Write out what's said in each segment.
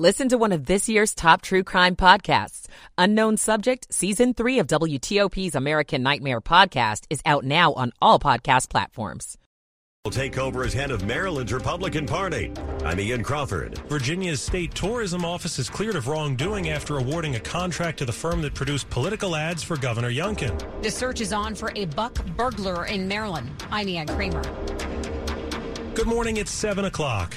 Listen to one of this year's top true crime podcasts. Unknown Subject, Season 3 of WTOP's American Nightmare podcast is out now on all podcast platforms. Will take over as head of Maryland's Republican Party. I'm Ian Crawford. Virginia's state tourism office is cleared of wrongdoing after awarding a contract to the firm that produced political ads for Governor Youngkin. The search is on for a buck burglar in Maryland. I'm Ian Kramer. Good morning. It's 7 o'clock.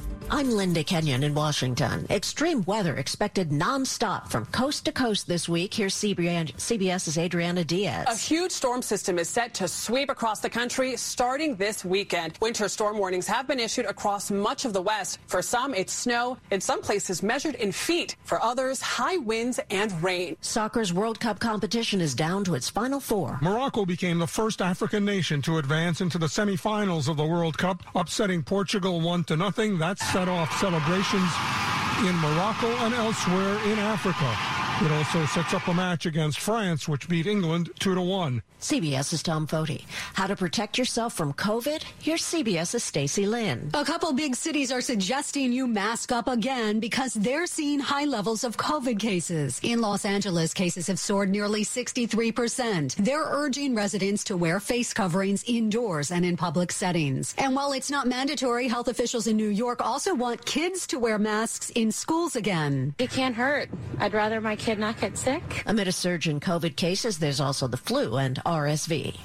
I'm Linda Kenyon in Washington. Extreme weather expected nonstop from coast to coast this week. Here's CBS's Adriana Diaz. A huge storm system is set to sweep across the country starting this weekend. Winter storm warnings have been issued across much of the West. For some, it's snow. In some places, measured in feet. For others, high winds and rain. Soccer's World Cup competition is down to its final four. Morocco became the first African nation to advance into the semifinals of the World Cup, upsetting Portugal 1 to nothing. That's set off celebrations in Morocco and elsewhere in Africa. It also sets up a match against France, which beat England 2 to 1. CBS's Tom Foty. How to protect yourself from COVID? Here's CBS's Stacy Lynn. A couple big cities are suggesting you mask up again because they're seeing high levels of COVID cases. In Los Angeles, cases have soared nearly 63%. They're urging residents to wear face coverings indoors and in public settings. And while it's not mandatory, health officials in New York also want kids to wear masks in schools again. It can't hurt. I'd rather my not get sick. Amid a surge in COVID cases, there's also the flu and RSV.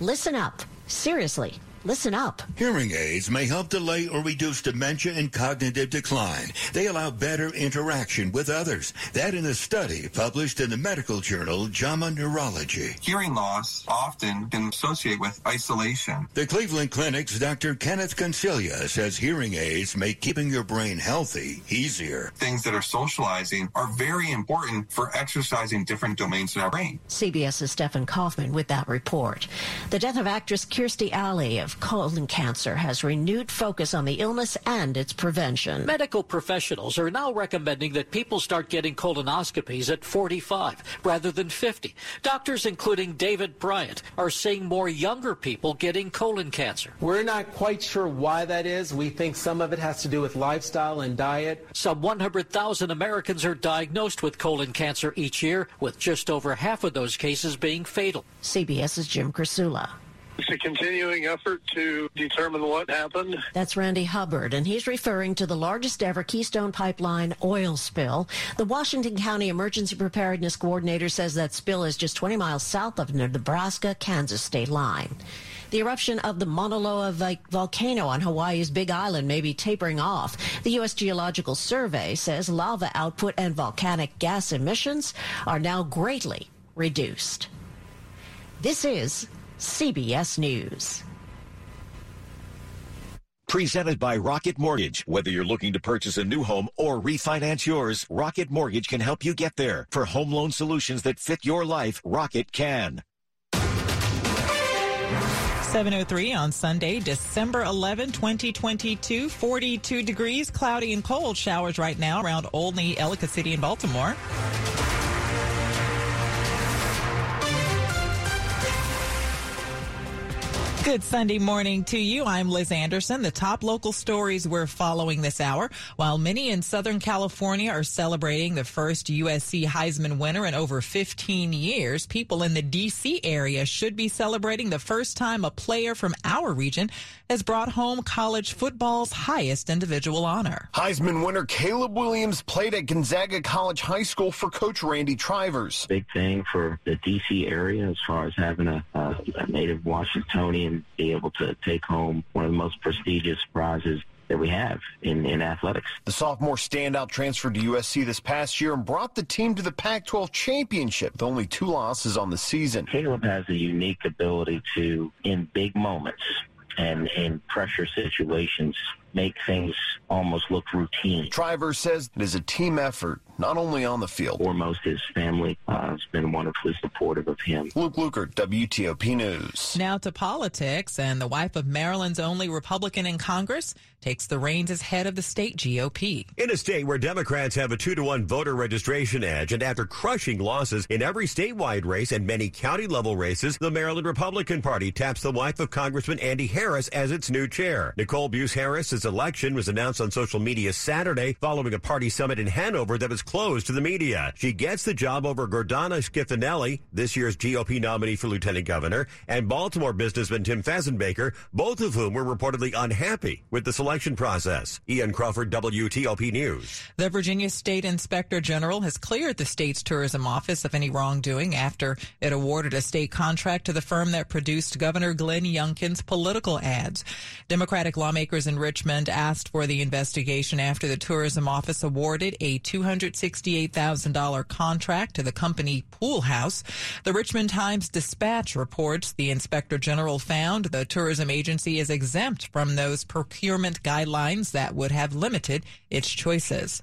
Listen up. Seriously, Listen up. Hearing aids may help delay or reduce dementia and cognitive decline. They allow better interaction with others. That in a study published in the medical journal JAMA Neurology. Hearing loss often can associate with isolation. The Cleveland Clinic's Dr. Kenneth Concilia says hearing aids make keeping your brain healthy easier. Things that are socializing are very important for exercising different domains in our brain. CBS's Stephen Kaufman with that report. The death of actress Kirstie Alley of colon cancer has renewed focus on the illness and its prevention. Medical professionals are now recommending that people start getting colonoscopies at 45 rather than 50. Doctors, including David Bryant, are seeing more younger people getting colon cancer. We're not quite sure why that is. We think some of it has to do with lifestyle and diet. Some 100,000 Americans are diagnosed with colon cancer each year, with just over half of those cases being fatal. CBS's Jim Krasula. It's a continuing effort to determine what happened. That's Randy Hubbard, and he's referring to the largest ever Keystone Pipeline oil spill. The Washington County Emergency Preparedness Coordinator says that spill is just 20 miles south of the Nebraska Kansas state line. The eruption of the Mauna Loa volcano on Hawaii's Big Island may be tapering off. The U.S. Geological Survey says lava output and volcanic gas emissions are now greatly reduced. This is CBS News. Presented by Rocket Mortgage. Whether you're looking to purchase a new home or refinance yours, Rocket Mortgage can help you get there. For home loan solutions that fit your life, Rocket can. 703 on Sunday, December 11, 2022. 42 degrees, cloudy and cold. Showers right now around Olney, Ellicott City, and Baltimore. Good Sunday morning to you. I'm Liz Anderson. The top local stories we're following this hour. While many in Southern California are celebrating the first USC Heisman winner in over 15 years, people in the D.C. area should be celebrating the first time a player from our region has brought home college football's highest individual honor. Heisman winner Caleb Williams played at Gonzaga College High School for coach Randy Trivers. Big thing for the D.C. area as far as having a, a, a native Washingtonian be able to take home one of the most prestigious prizes that we have in, in athletics. The sophomore standout transferred to USC this past year and brought the team to the Pac-12 championship with only two losses on the season. Caleb has a unique ability to, in big moments and in pressure situations, make things almost look routine. Triver says it is a team effort, not only on the field. Foremost, his family uh, has been wonderfully supportive of him. Luke Lukert, WTOP News. Now to politics, and the wife of Maryland's only Republican in Congress takes the reins as head of the state GOP. In a state where Democrats have a two to one voter registration edge, and after crushing losses in every statewide race and many county level races, the Maryland Republican Party taps the wife of Congressman Andy Harris as its new chair. Nicole Beus Harris's election was announced on social media Saturday following a party summit in Hanover that was closed to the media. She gets the job over Gordana Schifanelli, this year's GOP nominee for lieutenant governor, and Baltimore businessman Tim Fazenbaker, both of whom were reportedly unhappy with the selection process. Ian Crawford, WTOP News. The Virginia State Inspector General has cleared the state's tourism office of any wrongdoing after it awarded a state contract to the firm that produced Governor Glenn Youngkin's political ads. Democratic lawmakers in Richmond asked for the investigation after the tourism office awarded a $268,000 contract to the company Pool House. The Richmond Times Dispatch reports the inspector general found the tourism agency is exempt from those procurement guidelines that would have limited its choices.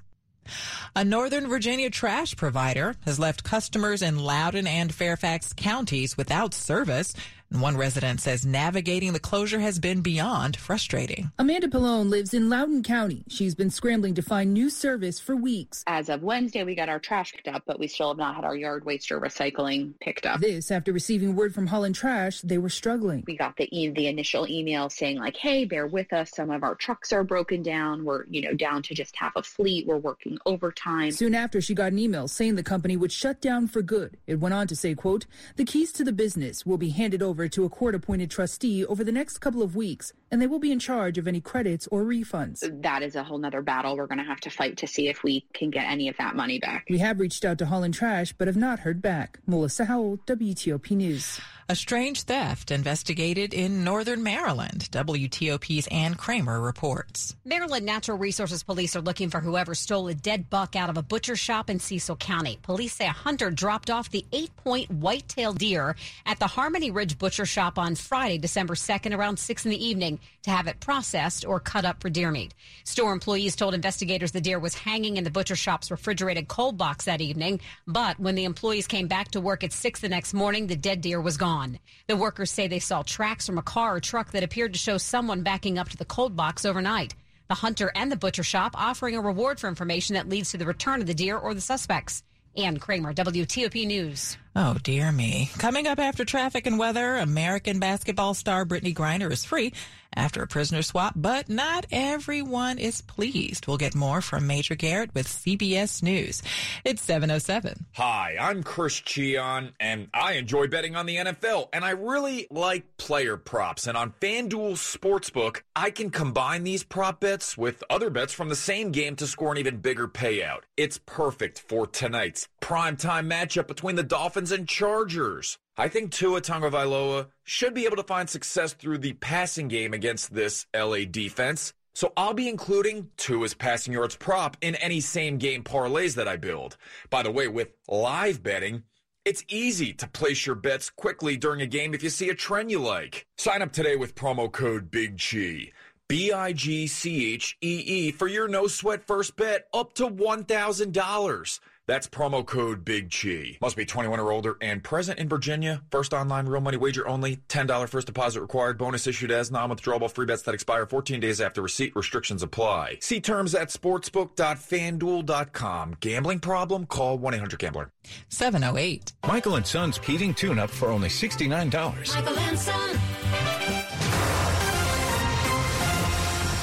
A Northern Virginia trash provider has left customers in Loudoun and Fairfax counties without service. One resident says navigating the closure has been beyond frustrating. Amanda Pallone lives in Loudoun County. She's been scrambling to find new service for weeks. As of Wednesday, we got our trash picked up, but we still have not had our yard waste or recycling picked up. This after receiving word from Holland Trash they were struggling. We got the e- the initial email saying like, "Hey, bear with us. Some of our trucks are broken down. We're you know down to just half a fleet. We're working overtime." Soon after, she got an email saying the company would shut down for good. It went on to say, "quote The keys to the business will be handed over." To a court appointed trustee over the next couple of weeks, and they will be in charge of any credits or refunds. That is a whole nother battle we're going to have to fight to see if we can get any of that money back. We have reached out to Holland Trash, but have not heard back. Melissa Howell, WTOP News. A strange theft investigated in northern Maryland. WTOP's Ann Kramer reports. Maryland Natural Resources Police are looking for whoever stole a dead buck out of a butcher shop in Cecil County. Police say a hunter dropped off the eight point white-tailed deer at the Harmony Ridge Butcher Shop on Friday, December 2nd, around 6 in the evening to have it processed or cut up for deer meat. Store employees told investigators the deer was hanging in the butcher shop's refrigerated cold box that evening, but when the employees came back to work at 6 the next morning, the dead deer was gone. The workers say they saw tracks from a car or truck that appeared to show someone backing up to the cold box overnight. The hunter and the butcher shop offering a reward for information that leads to the return of the deer or the suspects. Ann Kramer, WTOP News. Oh, dear me. Coming up after traffic and weather, American basketball star Brittney Griner is free after a prisoner swap, but not everyone is pleased. We'll get more from Major Garrett with CBS News. It's 707. Hi, I'm Chris Cheon, and I enjoy betting on the NFL, and I really like player props. And on FanDuel Sportsbook, I can combine these prop bets with other bets from the same game to score an even bigger payout. It's perfect for tonight's primetime matchup between the Dolphins and Chargers. I think Tua Tagovailoa should be able to find success through the passing game against this LA defense. So I'll be including Tua's passing yards prop in any same game parlays that I build. By the way, with live betting, it's easy to place your bets quickly during a game if you see a trend you like. Sign up today with promo code Big Chi. B I G C H E E for your no sweat first bet up to $1,000. That's promo code Big Chi. Must be 21 or older and present in Virginia. First online real money wager only. $10 first deposit required. Bonus issued as non-withdrawable free bets that expire 14 days after receipt. Restrictions apply. See terms at sportsbook.fanduel.com. Gambling problem? Call 1-800-GAMBLER. 708. Michael and Son's heating tune-up for only $69. Michael and Son.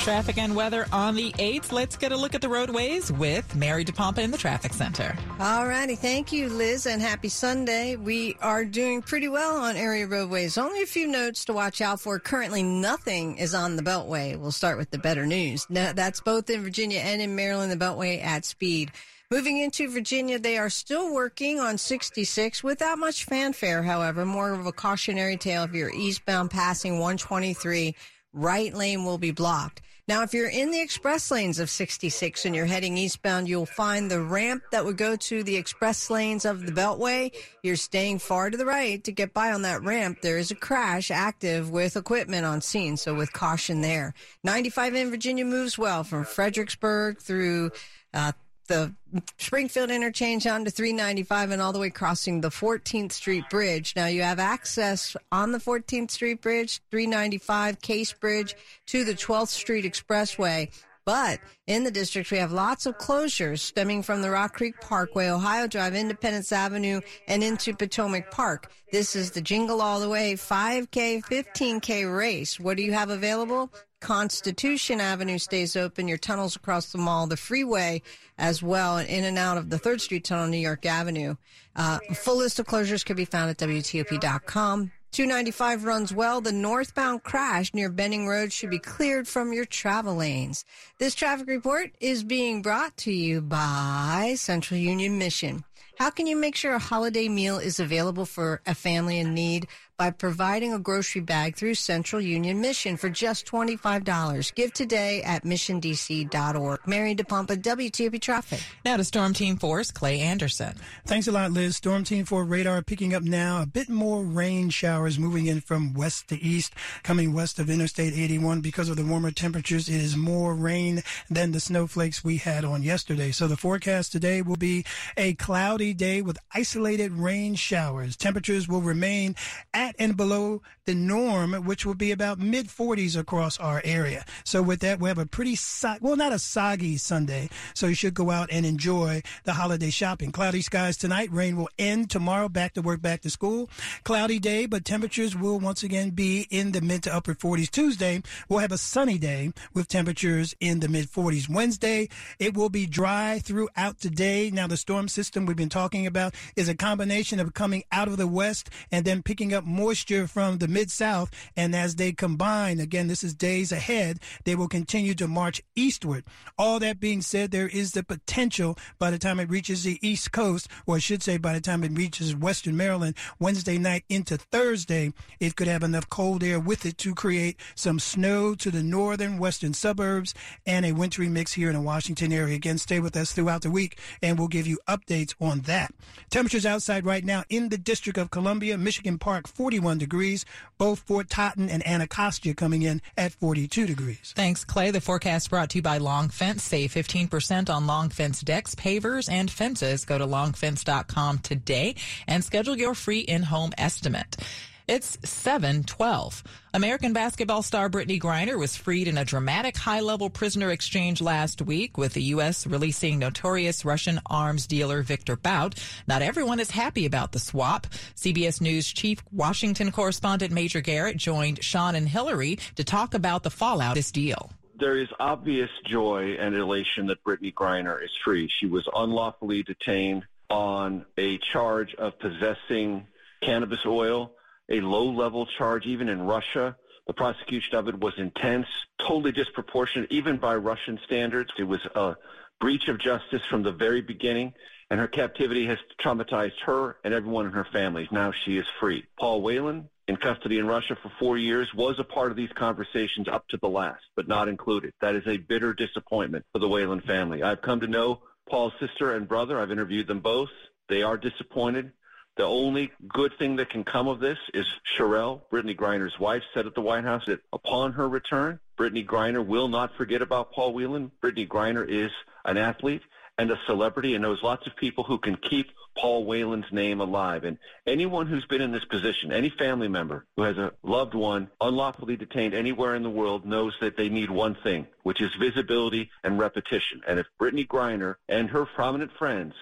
Traffic and weather on the 8th. Let's get a look at the roadways with Mary DePompa in the traffic center. All righty. Thank you, Liz, and happy Sunday. We are doing pretty well on area roadways. Only a few notes to watch out for. Currently, nothing is on the Beltway. We'll start with the better news. Now, that's both in Virginia and in Maryland, the Beltway at speed. Moving into Virginia, they are still working on 66 without much fanfare, however. More of a cautionary tale if you're eastbound passing 123. Right lane will be blocked. Now, if you're in the express lanes of 66 and you're heading eastbound, you'll find the ramp that would go to the express lanes of the Beltway. You're staying far to the right to get by on that ramp. There is a crash active with equipment on scene, so with caution there. 95 in Virginia moves well from Fredericksburg through uh, the Springfield interchange onto 395 and all the way crossing the 14th Street Bridge. Now you have access on the 14th Street Bridge, 395 Case Bridge to the 12th Street Expressway. But in the district, we have lots of closures stemming from the Rock Creek Parkway, Ohio Drive, Independence Avenue, and into Potomac Park. This is the Jingle All the Way 5K, 15K race. What do you have available? Constitution Avenue stays open, your tunnels across the mall, the freeway as well, and in and out of the 3rd Street Tunnel, New York Avenue. Uh, full list of closures can be found at WTOP.com. 295 runs well. The northbound crash near Benning Road should be cleared from your travel lanes. This traffic report is being brought to you by Central Union Mission. How can you make sure a holiday meal is available for a family in need? By providing a grocery bag through Central Union Mission for just $25. Give today at missiondc.org. Mary DePompa, WTOP Traffic. Now to Storm Team 4's Clay Anderson. Thanks a lot, Liz. Storm Team 4 radar picking up now. A bit more rain showers moving in from west to east, coming west of Interstate 81. Because of the warmer temperatures, it is more rain than the snowflakes we had on yesterday. So the forecast today will be a cloudy day with isolated rain showers. Temperatures will remain at and below the norm, which will be about mid 40s across our area. So with that, we have a pretty, so- well, not a soggy Sunday. So you should go out and enjoy the holiday shopping. Cloudy skies tonight. Rain will end tomorrow. Back to work, back to school. Cloudy day, but temperatures will once again be in the mid to upper 40s. Tuesday, we'll have a sunny day with temperatures in the mid 40s. Wednesday, it will be dry throughout the day. Now, the storm system we've been talking about is a combination of coming out of the west and then picking up moisture from the mid south. And as they combine, again, this is days ahead, they will continue to march eastward. All that being said, there is the potential by the time it reaches the east coast, or I should say by the time it reaches western Maryland, Wednesday night into Thursday, it could have enough cold air with it to create some snow to the northern western suburbs and a wintry mix here in the Washington area. Again, stay with us throughout the week and we'll give you updates on that. Temperatures outside right now in the District of Columbia, Michigan Park, 41 degrees. Both Fort Totten and Anacostia coming in at 42 degrees. Thanks, Clay. The forecast brought to you by Long Fence. Save 15% on Long Fence decks, pavers, and fences. Go to longfence.com today and schedule your free in-home estimate. It's 712. American basketball star Brittney Griner was freed in a dramatic high-level prisoner exchange last week with the U.S. releasing notorious Russian arms dealer Victor Bout. Not everyone is happy about the swap. CBS News chief Washington correspondent Major Garrett joined Sean and Hillary to talk about the fallout of this deal there is obvious joy and elation that Brittney Griner is free. She was unlawfully detained on a charge of possessing cannabis oil a low-level charge even in Russia. The prosecution of it was intense, totally disproportionate, even by Russian standards. It was a breach of justice from the very beginning, and her captivity has traumatized her and everyone in her family. Now she is free. Paul Whelan, in custody in Russia for four years, was a part of these conversations up to the last, but not included. That is a bitter disappointment for the Whelan family. I've come to know Paul's sister and brother. I've interviewed them both. They are disappointed. The only good thing that can come of this is Cherelle, Brittney Griner's wife, said at the White House that upon her return, Brittney Griner will not forget about Paul Whelan. Brittney Griner is an athlete and a celebrity and knows lots of people who can keep Paul Whelan's name alive. And anyone who's been in this position, any family member who has a loved one unlawfully detained anywhere in the world knows that they need one thing, which is visibility and repetition. And if Brittney Griner and her prominent friends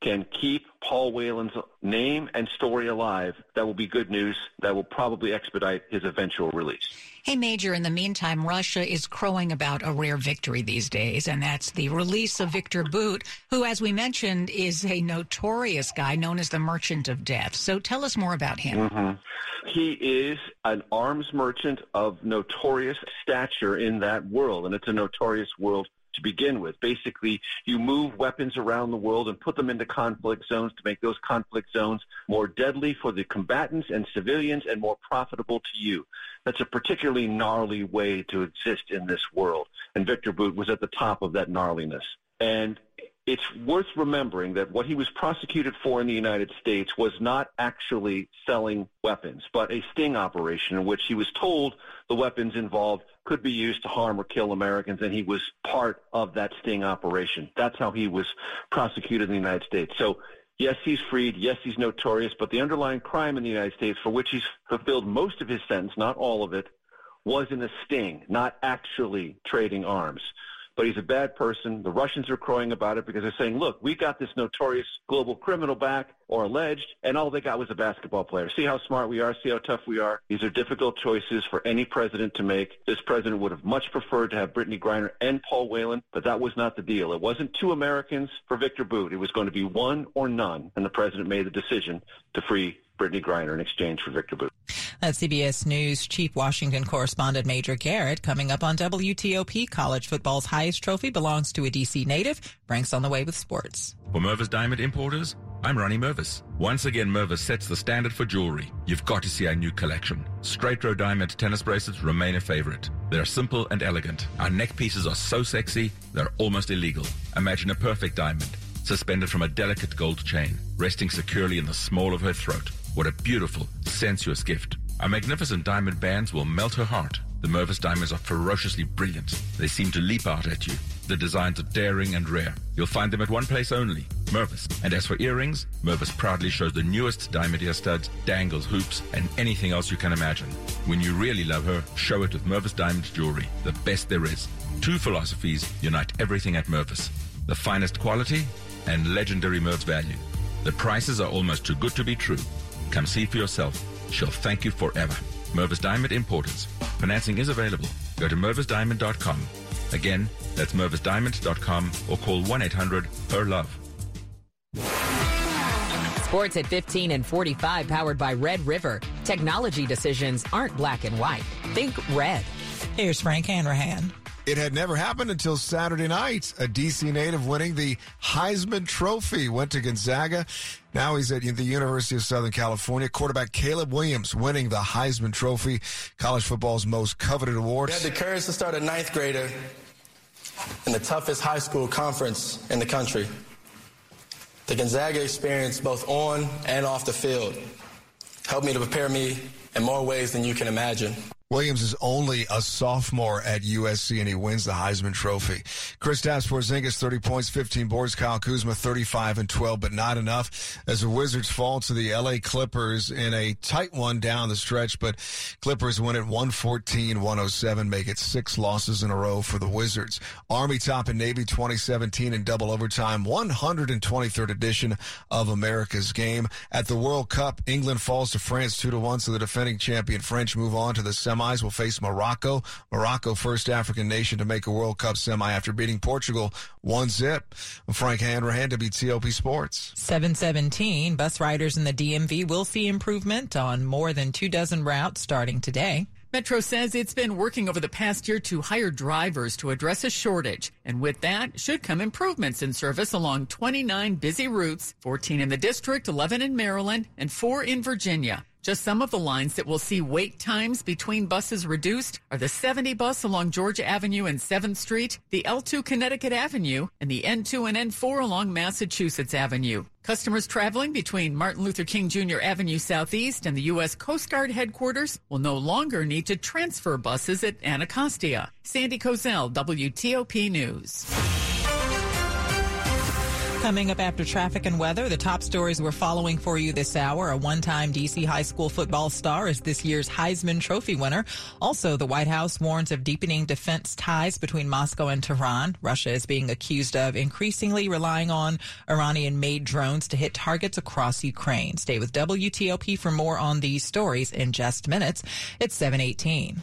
can keep Paul Whelan's name and story alive, that will be good news. That will probably expedite his eventual release. Hey, Major, in the meantime, Russia is crowing about a rare victory these days, and that's the release of Victor Bout, who, as we mentioned, is a notorious guy known as the Merchant of Death. So tell us more about him. Mm-hmm. He is an arms merchant of notorious stature in that world, and it's a notorious world to begin with. Basically, you move weapons around the world and put them into conflict zones to make those conflict zones more deadly for the combatants and civilians and more profitable to you. That's a particularly gnarly way to exist in this world. And Victor Bout was at the top of that gnarliness. And it's worth remembering that what he was prosecuted for in the United States was not actually selling weapons, but a sting operation in which he was told the weapons involved could be used to harm or kill Americans, and he was part of that sting operation. That's how he was prosecuted in the United States. So yes, he's freed. Yes, he's notorious, but the underlying crime in the United States for which he's fulfilled most of his sentence, not all of it, was in a sting, not actually trading arms but he's a bad person. The Russians are crowing about it because they're saying, look, we got this notorious global criminal back or alleged, and all they got was a basketball player. See how smart we are, see how tough we are. These are difficult choices for any president to make. This president would have much preferred to have Brittney Griner and Paul Whelan, but that was not the deal. It wasn't two Americans for Victor Bout. It was going to be one or none, and the president made the decision to free Brittney Griner in exchange for Victor Bout. That's CBS News Chief Washington correspondent Major Garrett coming up on WTOP. College football's highest trophy belongs to a DC native. Frank's on the way with sports. For Mervis Diamond Importers, I'm Ronnie Mervis. Once again, Mervis sets the standard for jewelry. You've got to see our new collection. Straight row diamond tennis bracelets remain a favorite. They're simple and elegant. Our neck pieces are so sexy, they're almost illegal. Imagine a perfect diamond, suspended from a delicate gold chain, resting securely in the small of her throat. What a beautiful, sensuous gift. Our magnificent diamond bands will melt her heart. The Mervis diamonds are ferociously brilliant. They seem to leap out at you. The designs are daring and rare. You'll find them at one place only, Mervis. And as for earrings, Mervis proudly shows the newest diamond ear studs, dangles, hoops, and anything else you can imagine. When you really love her, show it with Mervis Diamond Jewelry, the best there is. Two philosophies unite everything at Mervis. The finest quality and legendary Merv's value. The prices are almost too good to be true. Come see for yourself. She'll thank you forever. Mervis Diamond Importers. Financing is available. Go to mervisdiamond.com. Again, that's mervisdiamond.com or call 1-800-HER-LOVE. Sports at 15 and 45 powered by Red River. Technology decisions aren't black and white. Think red. Here's Frank Hanrahan. It had never happened until Saturday night. A DC native winning the Heisman Trophy went to Gonzaga. Now he's at the University of Southern California. Quarterback Caleb Williams winning the Heisman Trophy, college football's most coveted award. We had the courage to start a ninth grader in the toughest high school conference in the country. The Gonzaga experience, both on and off the field, helped me to prepare me in more ways than you can imagine. Williams is only a sophomore at USC and he wins the Heisman Trophy. Kristaps Porzingis, 30 points, 15 boards. Kyle Kuzma, 35 and 12, but not enough as the Wizards fall to the LA Clippers in a tight one down the stretch, but Clippers win at 114-107, make it six losses in a row for the Wizards. Army top and Navy 2017 in double overtime, 123rd edition of America's game. At the World Cup, England falls to France 2 to 1, so the defending champion French move on to the semi semis will face Morocco. Morocco, first African nation to make a World Cup semi after beating Portugal one zip. Frank Hanrahan, WTOP Sports. 717 bus riders in the DMV will see improvement on more than two dozen routes starting today. Metro says it's been working over the past year to hire drivers to address a shortage. And with that should come improvements in service along 29 busy routes, 14 in the district, 11 in Maryland, and 4 in Virginia. Just some of the lines that will see wait times between buses reduced are the 70 bus along Georgia Avenue and 7th Street, the L2 Connecticut Avenue, and the N2 and N4 along Massachusetts Avenue. Customers traveling between Martin Luther King Jr. Avenue Southeast and the U.S. Coast Guard headquarters will no longer need to transfer buses at Anacostia. Sandy Kozel, WTOP News. Coming up after traffic and weather, the top stories we're following for you this hour. A one-time DC high school football star is this year's Heisman Trophy winner. Also, the White House warns of deepening defense ties between Moscow and Tehran. Russia is being accused of increasingly relying on Iranian-made drones to hit targets across Ukraine. Stay with WTOP for more on these stories in just minutes. It's 718.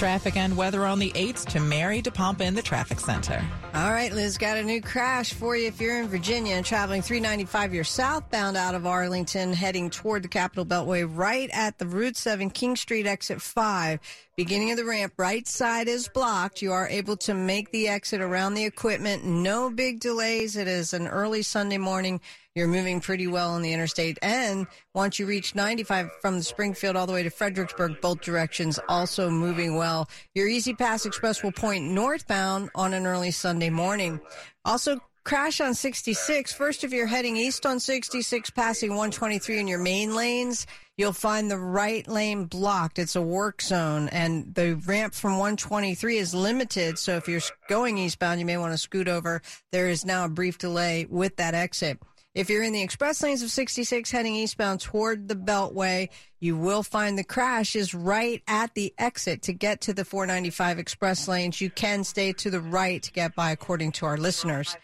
Traffic and weather on the 8th to Mary DePompa in the traffic center. All right, Liz, got a new crash for you if you're in Virginia and traveling 395. You're southbound out of Arlington, heading toward the Capitol Beltway, right at the Route 7 King Street exit 5. Beginning of the ramp, right side is blocked. You are able to make the exit around the equipment. No big delays. It is an early Sunday morning. You're moving pretty well on the interstate. And once you reach 95 from Springfield all the way to Fredericksburg, both directions also moving well. Your E-ZPass Express will point northbound on an early Sunday morning. Also, crash on 66. First, if you're heading east on 66, passing 123 in your main lanes, you'll find the right lane blocked. It's a work zone, and the ramp from 123 is limited. So if you're going eastbound, you may want to scoot over. There is now a brief delay with that exit. If you're in the express lanes of 66 heading eastbound toward the Beltway, you will find the crash is right at the exit to get to the 495 express lanes. You can stay to the right to get by, according to our listeners.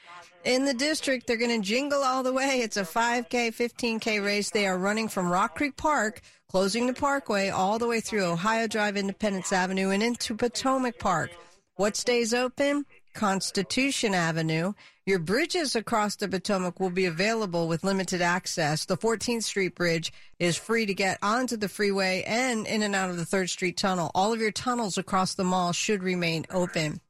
In the district, they're going to jingle all the way. It's a 5K, 15K race. They are running from Rock Creek Park, closing the parkway all the way through Ohio Drive, Independence Avenue, and into Potomac Park. What stays open? Constitution Avenue. Your bridges across the Potomac will be available with limited access. The 14th Street Bridge is free to get onto the freeway and in and out of the 3rd Street Tunnel. All of your tunnels across the mall should remain open.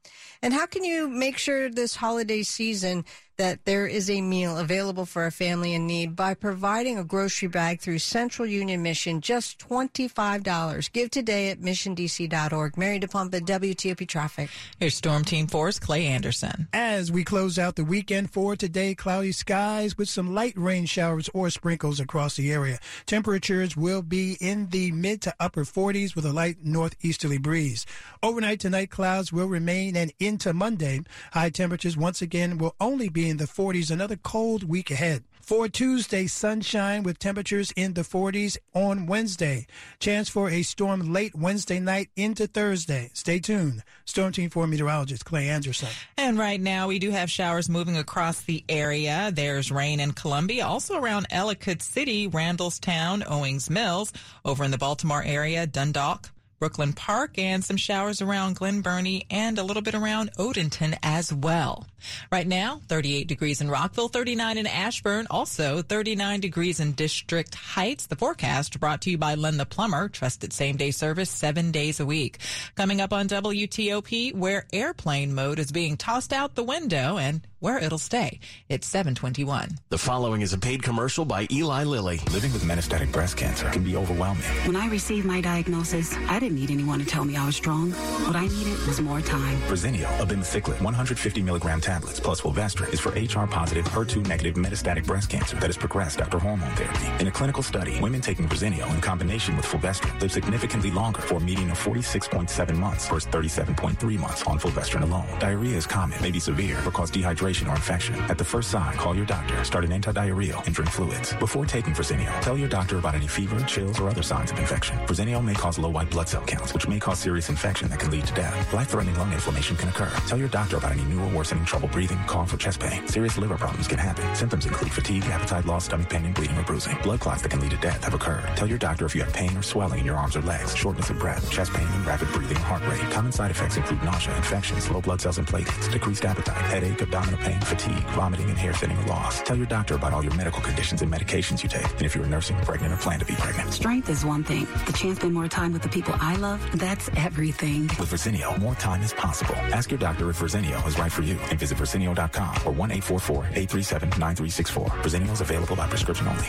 And how can you make sure this holiday season that there is a meal available for a family in need by providing a grocery bag through Central Union Mission, just $25. Give today at missiondc.org. Mary DePompa, WTOP Traffic. Here's Storm Team 4's Clay Anderson. As we close out the weekend for today, cloudy skies with some light rain showers or sprinkles across the area. Temperatures will be in the mid to upper 40s with a light northeasterly breeze. Overnight tonight, clouds will remain and into Monday. High temperatures once again will only be in the 40s. Another cold week ahead. For Tuesday, sunshine with temperatures in the 40s on Wednesday. Chance for a storm late Wednesday night into Thursday. Stay tuned. Storm Team 4 meteorologist Clay Anderson. And right now, we do have showers moving across the area. There's rain in Columbia, also around Ellicott City, Randallstown, Owings Mills, over in the Baltimore area, Dundalk, Brooklyn Park, and some showers around Glen Burnie and a little bit around Odenton as well. Right now, 38 degrees in Rockville, 39 in Ashburn, also 39 degrees in District Heights. The forecast brought to you by Len the Plumber, trusted same day service seven days a week. Coming up on WTOP, where airplane mode is being tossed out the window and where it'll stay. It's 721. The following is a paid commercial by Eli Lilly. Living with metastatic breast cancer can be overwhelming. When I received my diagnosis, I didn't need anyone to tell me I was strong. What I needed was more time. Verzenio, abemaciclib, 150 milligram tablets plus fulvestrant is for HR positive, HER2 negative metastatic breast cancer that has progressed after hormone therapy. In a clinical study, women taking Verzenio in combination with fulvestrant live significantly longer for a median of 46.7 months versus 37.3 months on fulvestrant alone. Diarrhea is common, may be severe, or cause dehydration or infection. At the first sign, call your doctor. Start an antidiarrheal and drink fluids. Before taking Verzenio, tell your doctor about any fever, chills, or other signs of infection. Verzenio may cause low white blood cell counts, which may cause serious infection that can lead to death. Life-threatening lung inflammation can occur. Tell your doctor about any new or worsening trouble breathing, cough, or chest pain. Serious liver problems can happen. Symptoms include fatigue, appetite loss, stomach pain, and bleeding or bruising. Blood clots that can lead to death have occurred. Tell your doctor if you have pain or swelling in your arms or legs, shortness of breath, chest pain, and rapid breathing, heart rate. Common side effects include nausea, infections, low blood cells and platelets, decreased appetite, headache, abdominal pain, fatigue, vomiting, and hair thinning or loss. Tell your doctor about all your medical conditions and medications you take, and if you're nursing, pregnant, or plan to be pregnant. Strength is one thing. The chance to spend more time with the people I love, that's everything. With Verzenio, more time is possible. Ask your doctor if Verzenio is right for you and visit Verzenio.com or 1-844-837-9364. Verzenio is available by prescription only.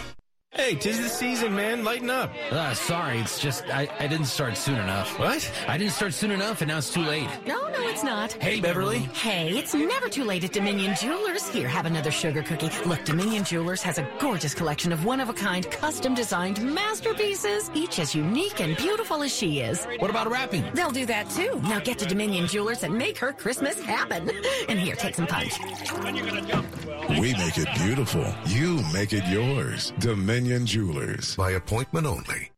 Hey, tis the season, man. Lighten up. Uh, sorry, it's just I, I didn't start soon enough. What? I didn't start soon enough, and now it's too late. No, no, it's not. Hey, Beverly. Hey, it's never too late at Dominion Jewelers. Here, have another sugar cookie. Look, Dominion Jewelers has a gorgeous collection of one-of-a-kind, custom-designed masterpieces, each as unique and beautiful as she is. What about wrapping? They'll do that too. Now get to Dominion Jewelers and make her Christmas happen. And here, take some punch. We make it beautiful. You make it yours. Dominion Jewelers. By appointment only.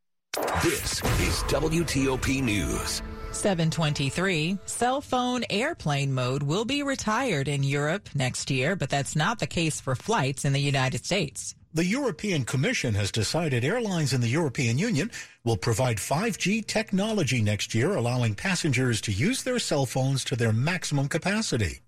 This is WTOP News. 723. Cell phone airplane mode will be retired in Europe next year, but that's not the case for flights in the United States. The European Commission has decided airlines in the European Union will provide 5G technology next year, allowing passengers to use their cell phones to their maximum capacity.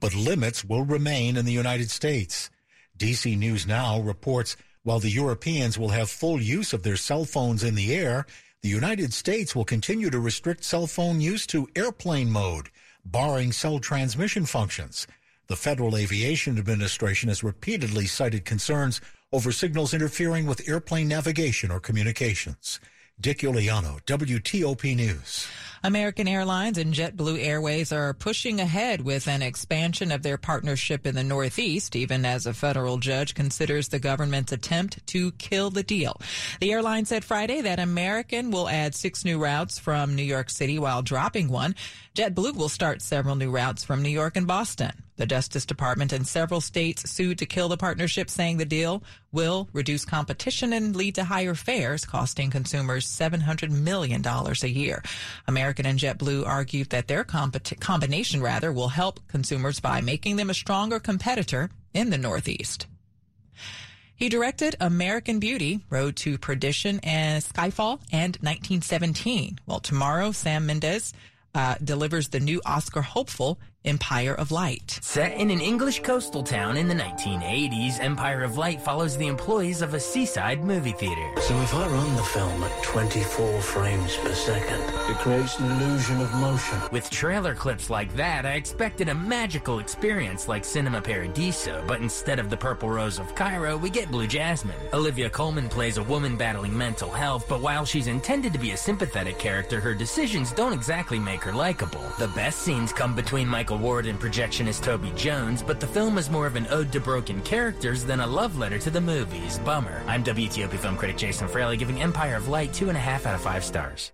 but limits will remain in the United States. DC News Now reports while the Europeans will have full use of their cell phones in the air, the United States will continue to restrict cell phone use to airplane mode, barring cell transmission functions. The Federal Aviation Administration has repeatedly cited concerns over signals interfering with airplane navigation or communications. Dick Uliano, WTOP News. American Airlines and JetBlue Airways are pushing ahead with an expansion of their partnership in the Northeast, even as a federal judge considers the government's attempt to kill the deal. The airline said Friday that American will add six new routes from New York City while dropping one. JetBlue will start several new routes from New York and Boston. The Justice Department and several states sued to kill the partnership, saying the deal will reduce competition and lead to higher fares, costing consumers $700 million a year. American and JetBlue argued that their comp- combination, rather, will help consumers by making them a stronger competitor in the Northeast. He directed American Beauty, Road to Perdition, and Skyfall, and 1917. Well, tomorrow, Sam Mendes uh, delivers the new Oscar hopeful Empire of Light. Set in an English coastal town in the 1980s, Empire of Light follows the employees of a seaside movie theater. So if I run the film at 24 frames per second, it creates an illusion of motion. With trailer clips like that, I expected a magical experience like Cinema Paradiso, but instead of the purple rose of Cairo, we get Blue Jasmine. Olivia Colman plays a woman battling mental health, but while she's intended to be a sympathetic character, her decisions don't exactly make her likable. The best scenes come between Michael Ward and projectionist Toby Jones, but the film is more of an ode to broken characters than a love letter to the movies. Bummer. I'm WTOP film critic Jason Fraley giving Empire of Light two and a half out of five stars.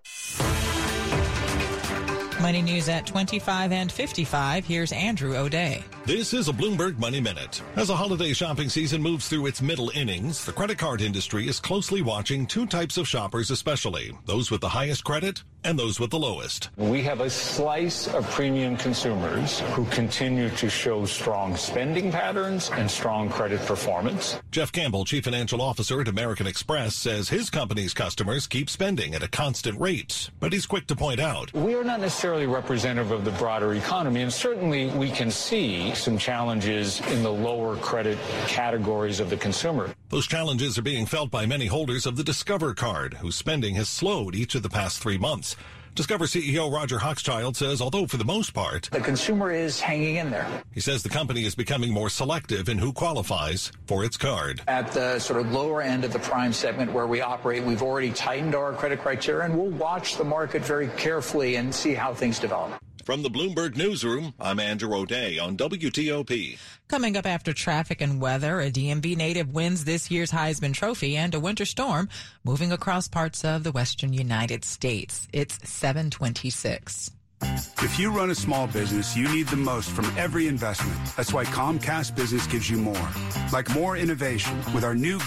Money News at 25 and 55. Here's Andrew O'Day. This is a Bloomberg Money Minute. As the holiday shopping season moves through its middle innings, the credit card industry is closely watching two types of shoppers especially, those with the highest credit and those with the lowest. We have a slice of premium consumers who continue to show strong spending patterns and strong credit performance. Jeff Campbell, Chief Financial Officer at American Express, says his company's customers keep spending at a constant rate, but he's quick to point out. We are not necessarily representative of the broader economy, and certainly we can see some challenges in the lower credit categories of the consumer. Those challenges are being felt by many holders of the Discover card, whose spending has slowed each of the past three months. Discover CEO Roger Hochschild says, although for the most part, the consumer is hanging in there. He says the company is becoming more selective in who qualifies for its card. At the sort of lower end of the prime segment where we operate, we've already tightened our credit criteria and we'll watch the market very carefully and see how things develop. From the Bloomberg Newsroom, I'm Andrew O'Day on WTOP. Coming up after traffic and weather, a DMV native wins this year's Heisman Trophy and a winter storm moving across parts of the western United States. It's 726. If you run a small business, you need the most from every investment. That's why Comcast Business gives you more. Like more innovation with our new